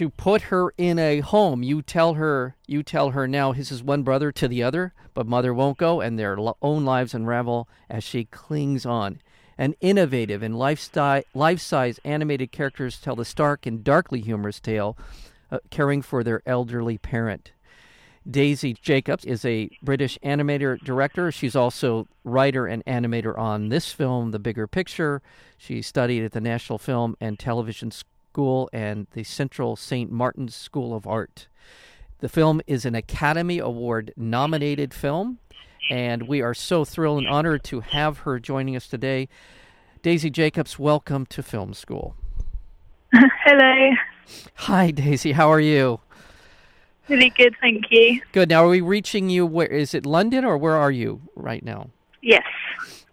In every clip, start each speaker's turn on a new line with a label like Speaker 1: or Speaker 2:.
Speaker 1: to put her in a home. You tell her, you tell her now. This is one brother to the other, but mother won't go, and their own lives unravel as she clings on. An innovative and life-size animated characters tell the stark and darkly humorous tale, uh, caring for their elderly parent. Daisy Jacobs is a British animator director. She's also writer and animator on this film, The Bigger Picture. She studied at the National Film and Television School and the Central St. Martin's School of Art. The film is an Academy Award nominated film, and we are so thrilled and honored to have her joining us today. Daisy Jacobs, welcome to Film School.
Speaker 2: Hello.
Speaker 1: Hi, Daisy. How are you?
Speaker 2: Really good, thank you.
Speaker 1: Good. Now, are we reaching you? Where is it? London, or where are you right now?
Speaker 2: Yes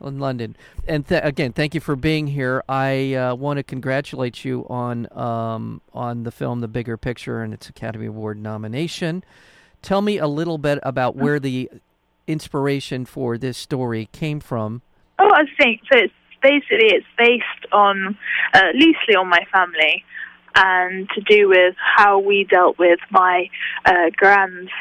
Speaker 1: in London. And th- again, thank you for being here. I uh, want to congratulate you on um, on the film The Bigger Picture and its Academy Award nomination. Tell me a little bit about where the inspiration for this story came from.
Speaker 2: Oh, I think so. It's basically it's based on uh, loosely on my family and to do with how we dealt with my uh, grand's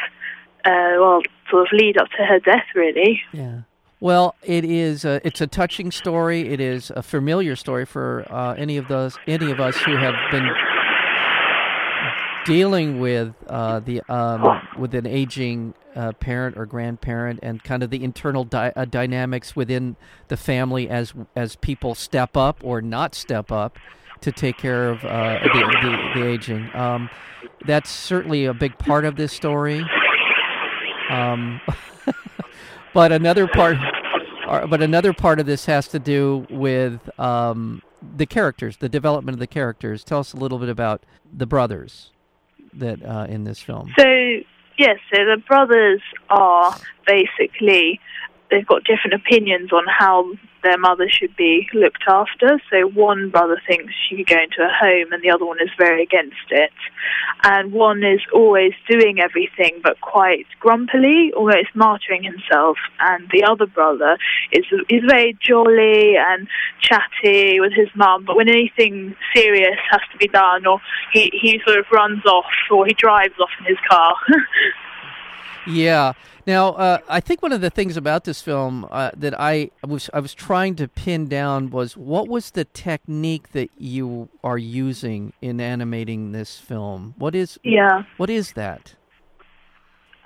Speaker 2: uh, well sort of lead up to her death, really.
Speaker 1: Yeah. Well, it is. A, it's a touching story. It is a familiar story for uh, any of those, any of us who have been dealing with uh, the um, with an aging uh, parent or grandparent, and kind of the internal di- uh, dynamics within the family as as people step up or not step up to take care of uh, the, the, the, aging. Um, that's certainly a big part of this story. Um, But another part, but another part of this has to do with um, the characters, the development of the characters. Tell us a little bit about the brothers that uh, in this film.
Speaker 2: So yes, so the brothers are basically they've got different opinions on how their mother should be looked after. So one brother thinks she could go into a home, and the other one is very against it. And one is always doing everything, but quite grumpily, almost martyring himself. And the other brother is is very jolly and chatty with his mum, but when anything serious has to be done, or he he sort of runs off, or he drives off in his car.
Speaker 1: yeah. Now, uh, I think one of the things about this film uh, that I was I was trying to pin down was what was the technique that you are using in animating this film? What is
Speaker 2: yeah?
Speaker 1: What is that?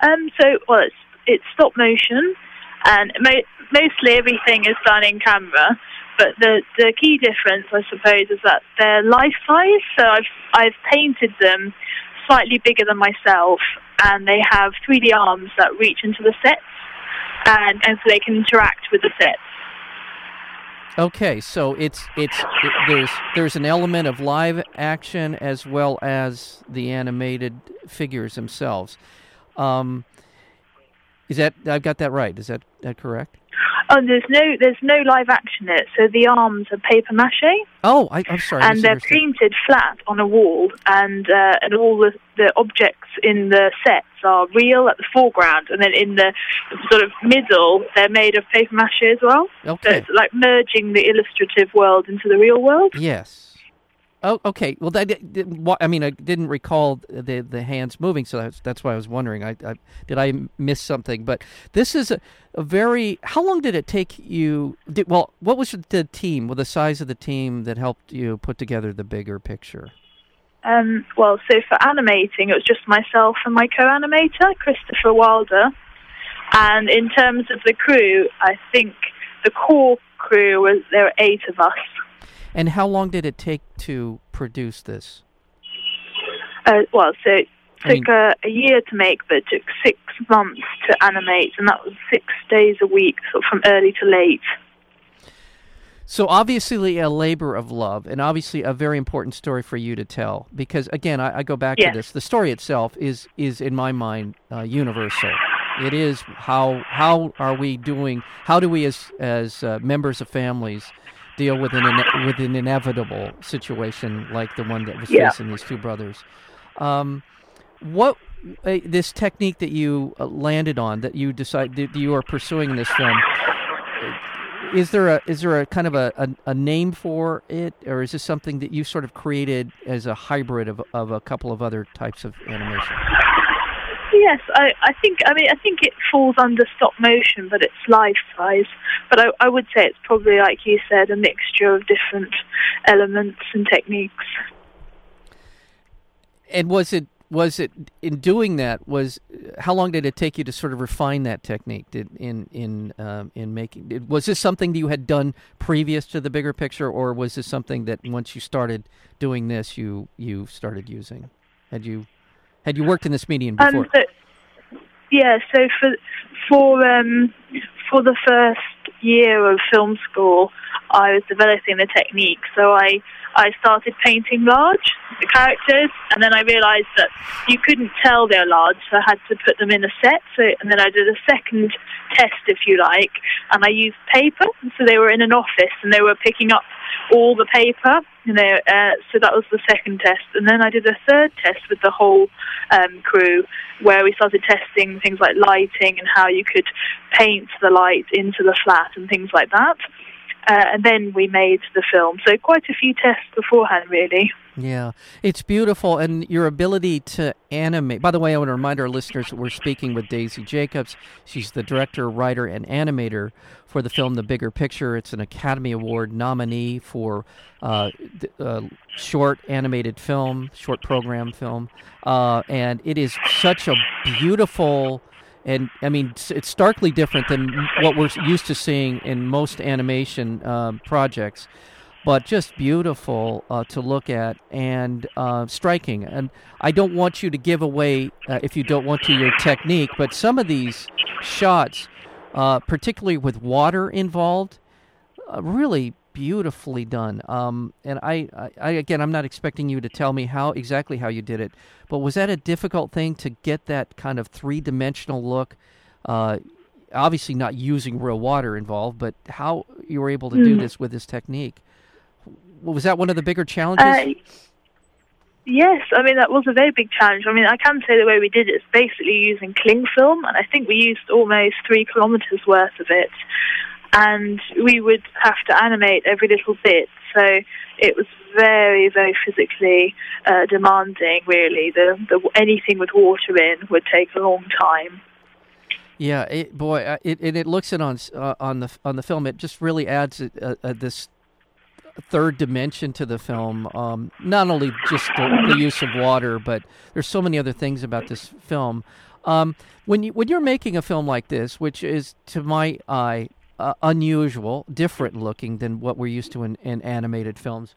Speaker 2: Um. So, well, it's it's stop motion, and mo- mostly everything is done in camera. But the the key difference, I suppose, is that they're life size. So I've I've painted them slightly bigger than myself, and they have 3D arms that reach into the sets, and, and so they can interact with the sets.
Speaker 1: Okay, so it's it's it, there's there's an element of live action as well as the animated figures themselves. Um, is that I've got that right? Is that that correct?
Speaker 2: Oh, there's no there's no live action in it. So the arms are paper mache.
Speaker 1: Oh, I, am sorry.
Speaker 2: And they're painted flat on a wall, and uh, and all the, the objects in the sets are real at the foreground, and then in the sort of middle, they're made of paper mache as well.
Speaker 1: Okay.
Speaker 2: So it's like merging the illustrative world into the real world.
Speaker 1: Yes. Oh, okay. Well, that, I mean, I didn't recall the the hands moving, so that's that's why I was wondering. I, I did I miss something? But this is a, a very. How long did it take you? Did, well, what was the team? Well, the size of the team that helped you put together the bigger picture.
Speaker 2: Um, well, so for animating, it was just myself and my co-animator, Christopher Wilder. And in terms of the crew, I think the core crew was there were eight of us.
Speaker 1: And how long did it take to produce this?
Speaker 2: Uh, well, so it took I mean, a, a, year to make, but it took six months to animate, and that was six days a week, sort of from early to late.
Speaker 1: So obviously a labor of love, and obviously a very important story for you to tell. Because again, I, I go back
Speaker 2: yes.
Speaker 1: to this: the story itself is is in my mind uh, universal. It is how how are we doing? How do we as as uh, members of families deal with an ine- with an inevitable situation like the one that was
Speaker 2: Yeah.
Speaker 1: facing these two brothers? Um, what uh, this technique that you uh, landed on that you decide that you are pursuing in this film? uh, Is there a is there a kind of a, a, a name for it, or is this something that you sort of created as a hybrid of of a couple of other types of animation?
Speaker 2: Yes, I, I think. I mean, I think it falls under stop motion, but it's life size. But I, I would say it's probably, like you said, a mixture of different elements and techniques.
Speaker 1: And was it was it in doing that was how long did it take you to sort of refine that technique did in in um, in making was this something that you had done previous to the bigger picture or was this something that once you started doing this you you started using had you had you worked in this medium before
Speaker 2: Um, so, yeah, so for for um, for the first year of film school, I was developing the technique. So I I started painting large the characters, and then I realised that you couldn't tell they're large, so I had to put them in a set. So and then I did a second test, if you like, and I used paper. So they were in an office, and they were picking up all the paper. You know, uh, so that was the second test, and then I did a third test with the whole um, crew, where we started testing things like lighting and how you could paint the light into the flat and things like that. Uh, and then we made the film. So quite a few tests beforehand, really.
Speaker 1: Yeah, it's beautiful, and your ability to animate. By the way, I want to remind our listeners that we're speaking with Daisy Jacobs. She's the director, writer, and animator for the film The Bigger Picture. It's an Academy Award nominee for uh, uh, short animated film, short program film, uh, and it is such a beautiful. And I mean, it's- starkly different than what we're used to seeing in most animation um, projects but just beautiful uh, to look at and uh, striking. And I don't want you to give away, uh, if you don't want to, your technique, but some of these shots, uh, particularly with water involved, uh, really beautifully done. Um, and I, I, I, again, I'm not expecting you to tell me how exactly how you did it, but was that a difficult thing to get that kind of three dimensional look? Uh, obviously, not using real water involved, but how you were able to do
Speaker 2: Mm.
Speaker 1: this with this technique. Was that one of the bigger challenges?
Speaker 2: Uh, yes, I mean, that was a very big challenge. I mean, I can say the way we did it is basically using cling film, and I think we used almost three kilometres worth of it. And we would have to animate every little bit. So it was very, very physically uh, demanding, really. The, the, anything with water in would take a long time.
Speaker 1: Yeah, it, boy, uh, it, it it looks it on uh, on the on the film. It just really adds uh, uh, this third dimension to the film. Um, not only just the, the use of water, but there's so many other things about this film. Um, when you when you're making a film like this, which is to my eye uh, unusual, different looking than what we're used to in, in animated films,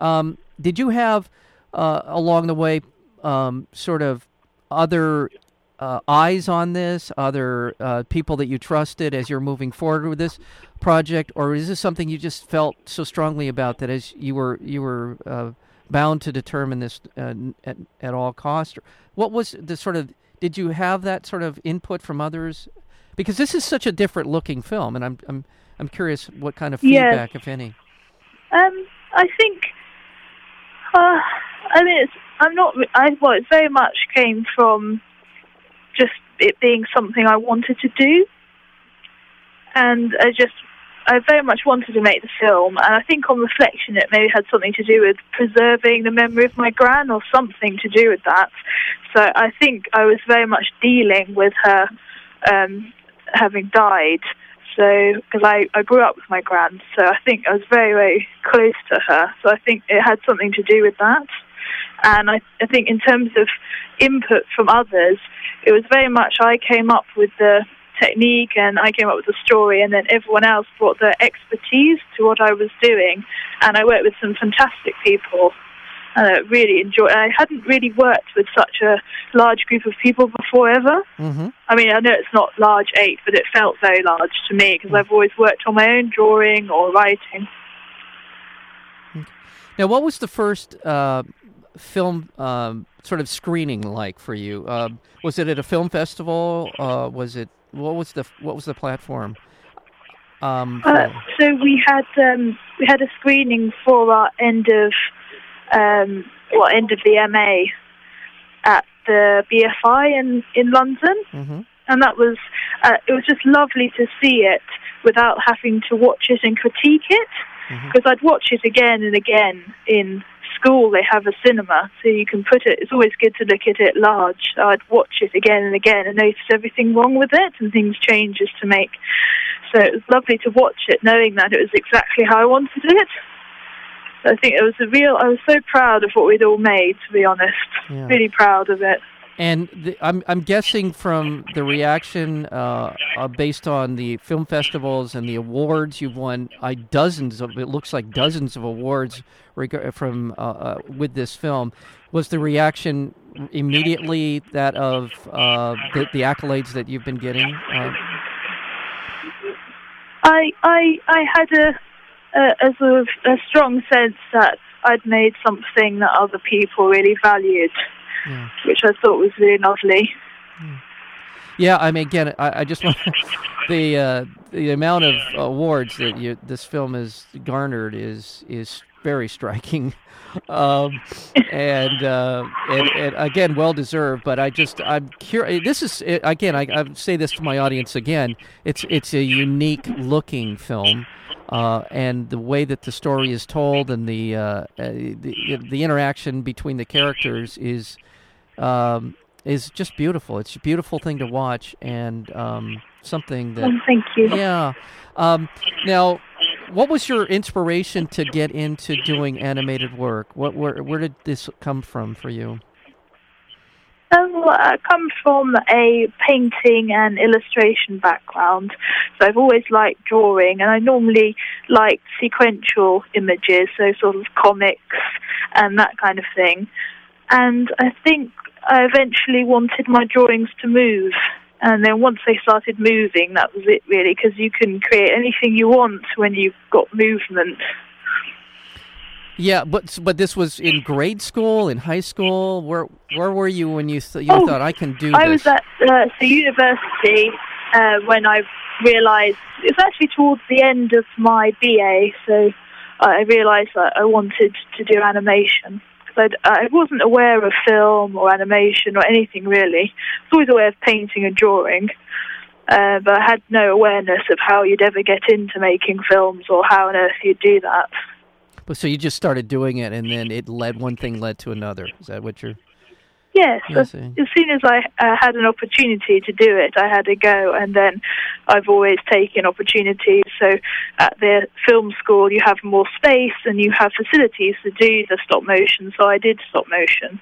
Speaker 1: um, did you have uh, along the way um, sort of other uh, eyes on this, other uh, people that you trusted as you're moving forward with this project, or is this something you just felt so strongly about that as you were you were uh, bound to determine this uh, at, at all cost? What was the sort of did you have that sort of input from others? Because this is such a different looking film, and I'm I'm I'm curious what kind of
Speaker 2: Yes.
Speaker 1: feedback, if any.
Speaker 2: Um, I think. Uh, I mean, it's, I'm not. I well, it very much came from just it being something I wanted to do, and I just. I very much wanted to make the film, and I think on reflection, it maybe had something to do with preserving the memory of my gran, or something to do with that. So I think I was very much dealing with her um, having died. So, because I, I grew up with my gran, so I think I was very, very close to her. So I think it had something to do with that. And I, I think in terms of input from others, it was very much I came up with the technique and I came up with the story, and then everyone else brought their expertise to what I was doing. And I worked with some fantastic people. And I really enjoyed. I hadn't really worked with such a large group of people before ever.
Speaker 1: Mm-hmm.
Speaker 2: I mean, I know it's not large eight, but it felt very large to me because I've always worked on my own drawing or writing.
Speaker 1: Now, what was the first uh, film um, sort of screening like for you? Um, was it at a film festival? Uh, was it what was the what was the platform?
Speaker 2: Um, uh, so we had um, we had a screening for our end of um, well end of the MA at the BFI in in London, mm-hmm. and that was uh, it was just lovely to see it without having to watch it and critique it because mm-hmm. I'd watch it again and again in school. They have a cinema, so you can put it. It's always good to look at it large. So I'd watch it again and again and notice everything wrong with it and things changes to make. So it was lovely to watch it, knowing that it was exactly how I wanted it. I think it was a real. I was so proud of what we'd all made. To be honest, yeah. really proud of it.
Speaker 1: And the, I'm I'm guessing from the reaction uh, uh, based on the film festivals and the awards you've won, I dozens of it looks like dozens of awards reg- from uh, uh, with this film. Was the reaction immediately that of uh, the, the, accolades that you've been getting? Uh?
Speaker 2: I I I had a, a, a sort of a strong sense that I'd made something that other people really valued yeah. which I thought was really lovely.
Speaker 1: Yeah, I mean, again, I, I just want the uh, the amount of awards that you, this film has garnered is is very striking, um, and, uh, and, and again, well deserved. But I just I'm curious. This is again, I, I say this to my audience again. It's it's a unique looking film. Uh, and the way that the story is told and the, uh, uh the the interaction between the characters is um, is just beautiful. It's a beautiful thing to watch and um, something that.
Speaker 2: Oh, thank you.
Speaker 1: Yeah. Um, now, what was your inspiration to get into doing animated work? What where where did this come from for you?
Speaker 2: I come from a painting and illustration background, so I've always liked drawing, and I normally like sequential images, so sort of comics and that kind of thing. And I think I eventually wanted my drawings to move. And then once they started moving, that was it really, because you can create anything you want when you've got movement.
Speaker 1: Yeah, but but this was in grade school, in high school. Where where were you when you th- you oh, thought I can do that?
Speaker 2: I
Speaker 1: this?
Speaker 2: was at uh, the university uh, when I realised it was actually towards the end of my BA, so I realised that I wanted to do animation. because I wasn't aware of film or animation or anything really. I was always aware of painting and drawing, uh, but I had no awareness of how you'd ever get into making films or how on earth you'd do that.
Speaker 1: But so you just started doing it, and then it led one thing led to another. Is that what you're?
Speaker 2: Yes, as, as soon as I uh, had an opportunity to do it, I had a go, and then I've always taken opportunities. So at the film school, you have more space and you have facilities to do the stop motion. So I did stop motion.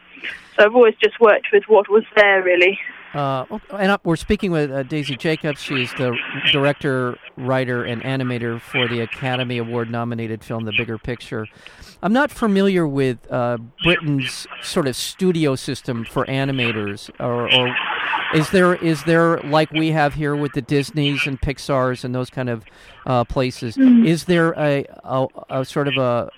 Speaker 2: So I've always just worked with what was there, really.
Speaker 1: Uh, and we're speaking with uh, Daisy Jacobs. She's the director, writer, and animator for the Academy Award nominated film The Bigger Picture. I'm not familiar with uh, Britain's sort of studio system for animators, or, or, is there is there like we have here with the Disneys and Pixar's and those kind of uh, places? Mm-hmm. Is there a, a, a, sort of a,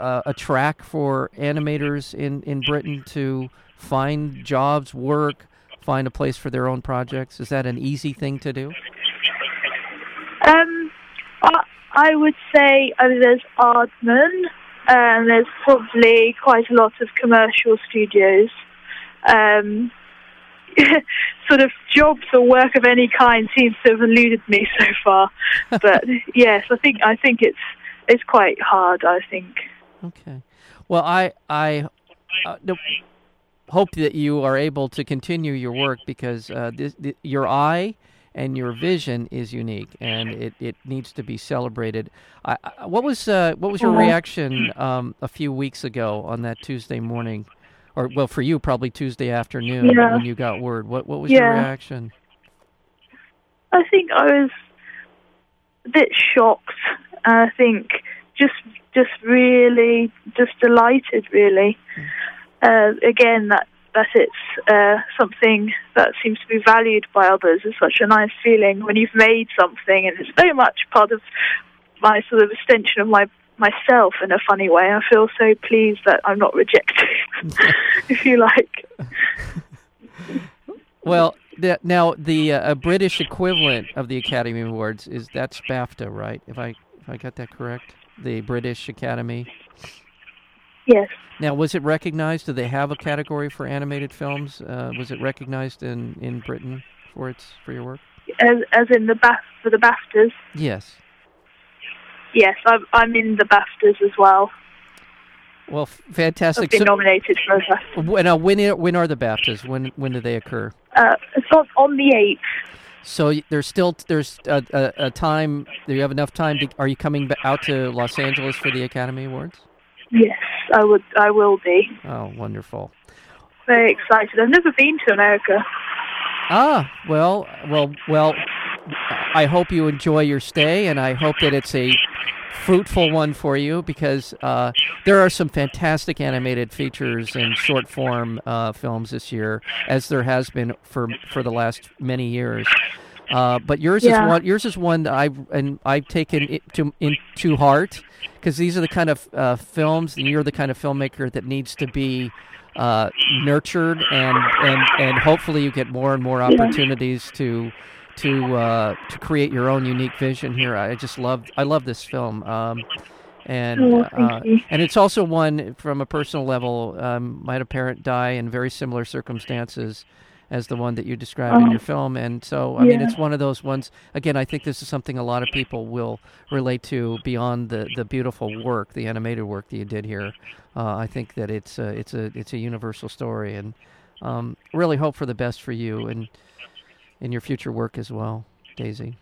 Speaker 1: a a track for animators in in Britain to find jobs, work? find a place for their own projects? Is that an easy thing to do?
Speaker 2: Um, I, I would say uh, there's Aardman, and there's probably quite a lot of commercial studios. Um, sort of jobs or work of any kind seems to have eluded me so far. But yes, I think I think it's it's quite hard. I think.
Speaker 1: Okay. Well, I I uh, hope that you are able to continue your work because uh, this, your eye and your vision is unique and it, it needs to be celebrated. I, I, what was uh, what was your reaction um, a few weeks ago on that Tuesday morning, or well for you probably Tuesday afternoon yeah. when you got word? What what was
Speaker 2: yeah.
Speaker 1: your reaction?
Speaker 2: I think I was a bit shocked. I think just just really just delighted really. Mm uh, again, that that it's uh, something that seems to be valued by others is such a nice feeling when you've made something, and it's very much part of my sort of extension of my myself in a funny way. I feel so pleased that I'm not rejected, if you like.
Speaker 1: Well, the, now the uh, British equivalent of the Academy Awards is that's BAFTA, right? If I if I got that correct, the British Academy.
Speaker 2: Yes.
Speaker 1: Now, was it recognized? Do they have a category for animated films? Uh, was it recognized in, in Britain for its for your work?
Speaker 2: As as in the BAF for the BAFTAs.
Speaker 1: Yes.
Speaker 2: Yes, I'm I'm in the BAFTAs as well.
Speaker 1: Well, f- fantastic.
Speaker 2: I've been
Speaker 1: So-
Speaker 2: nominated for a BAFTA.
Speaker 1: w- now, when are, when are the BAFTAs? When when do they occur?
Speaker 2: Uh, it's on, on the eighth.
Speaker 1: So there's still there's a, a, a time. Do you have enough time? To, are you coming out to Los Angeles for the Academy Awards?
Speaker 2: Yes, I would. I will be
Speaker 1: Oh, wonderful.
Speaker 2: very excited. I've never been to America.
Speaker 1: Ah, well, well, well. I hope you enjoy your stay, and I hope that it's a fruitful one for you because uh, there are some fantastic animated features and short form uh, films this year, as there has been for for the last many years. Uh, but yours
Speaker 2: Yeah.
Speaker 1: is one. Yours is one that I've and I've taken it to into heart because these are the kind of uh, films, and you're the kind of filmmaker that needs to be uh, nurtured, and and and hopefully you get more and more opportunities to to uh, to create your own unique vision here. I just love I love this film. Um, and
Speaker 2: Oh,
Speaker 1: uh, and it's also one from a personal level. Um, I had a parent die in very similar circumstances as the one that you described in
Speaker 2: Oh.
Speaker 1: your film, and so I mean it's one of those ones. Again, I think this is something a lot of people will relate to beyond the, the beautiful work, the animated work that you did here. Uh, I think that it's a, it's a it's a universal story, and um, really hope for the best for you and in your future work as well, Daisy.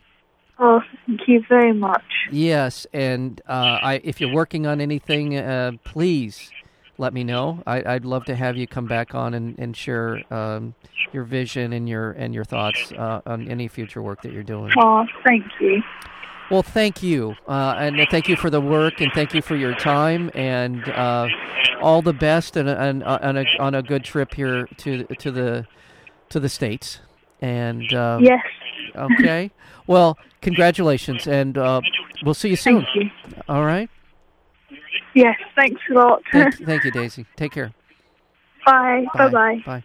Speaker 2: Oh, thank you very much.
Speaker 1: Yes, and uh, I, if you're working on anything, uh, please let me know. I, I'd love to have you come back on and, and share um, your vision and your and your thoughts uh, on any future work that you're doing.
Speaker 2: Oh, thank you.
Speaker 1: Well, thank you, uh, and thank you for the work, and thank you for your time, and uh, all the best, and, and on a on a good trip here to to the to the states. And uh,
Speaker 2: Yes,
Speaker 1: okay, well, congratulations, and uh, we'll see you soon.
Speaker 2: thank you.
Speaker 1: All right.
Speaker 2: Yes, thanks a lot.
Speaker 1: Thank, thank you, Daisy. Take care.
Speaker 2: bye. Bye. Bye.
Speaker 1: Bye.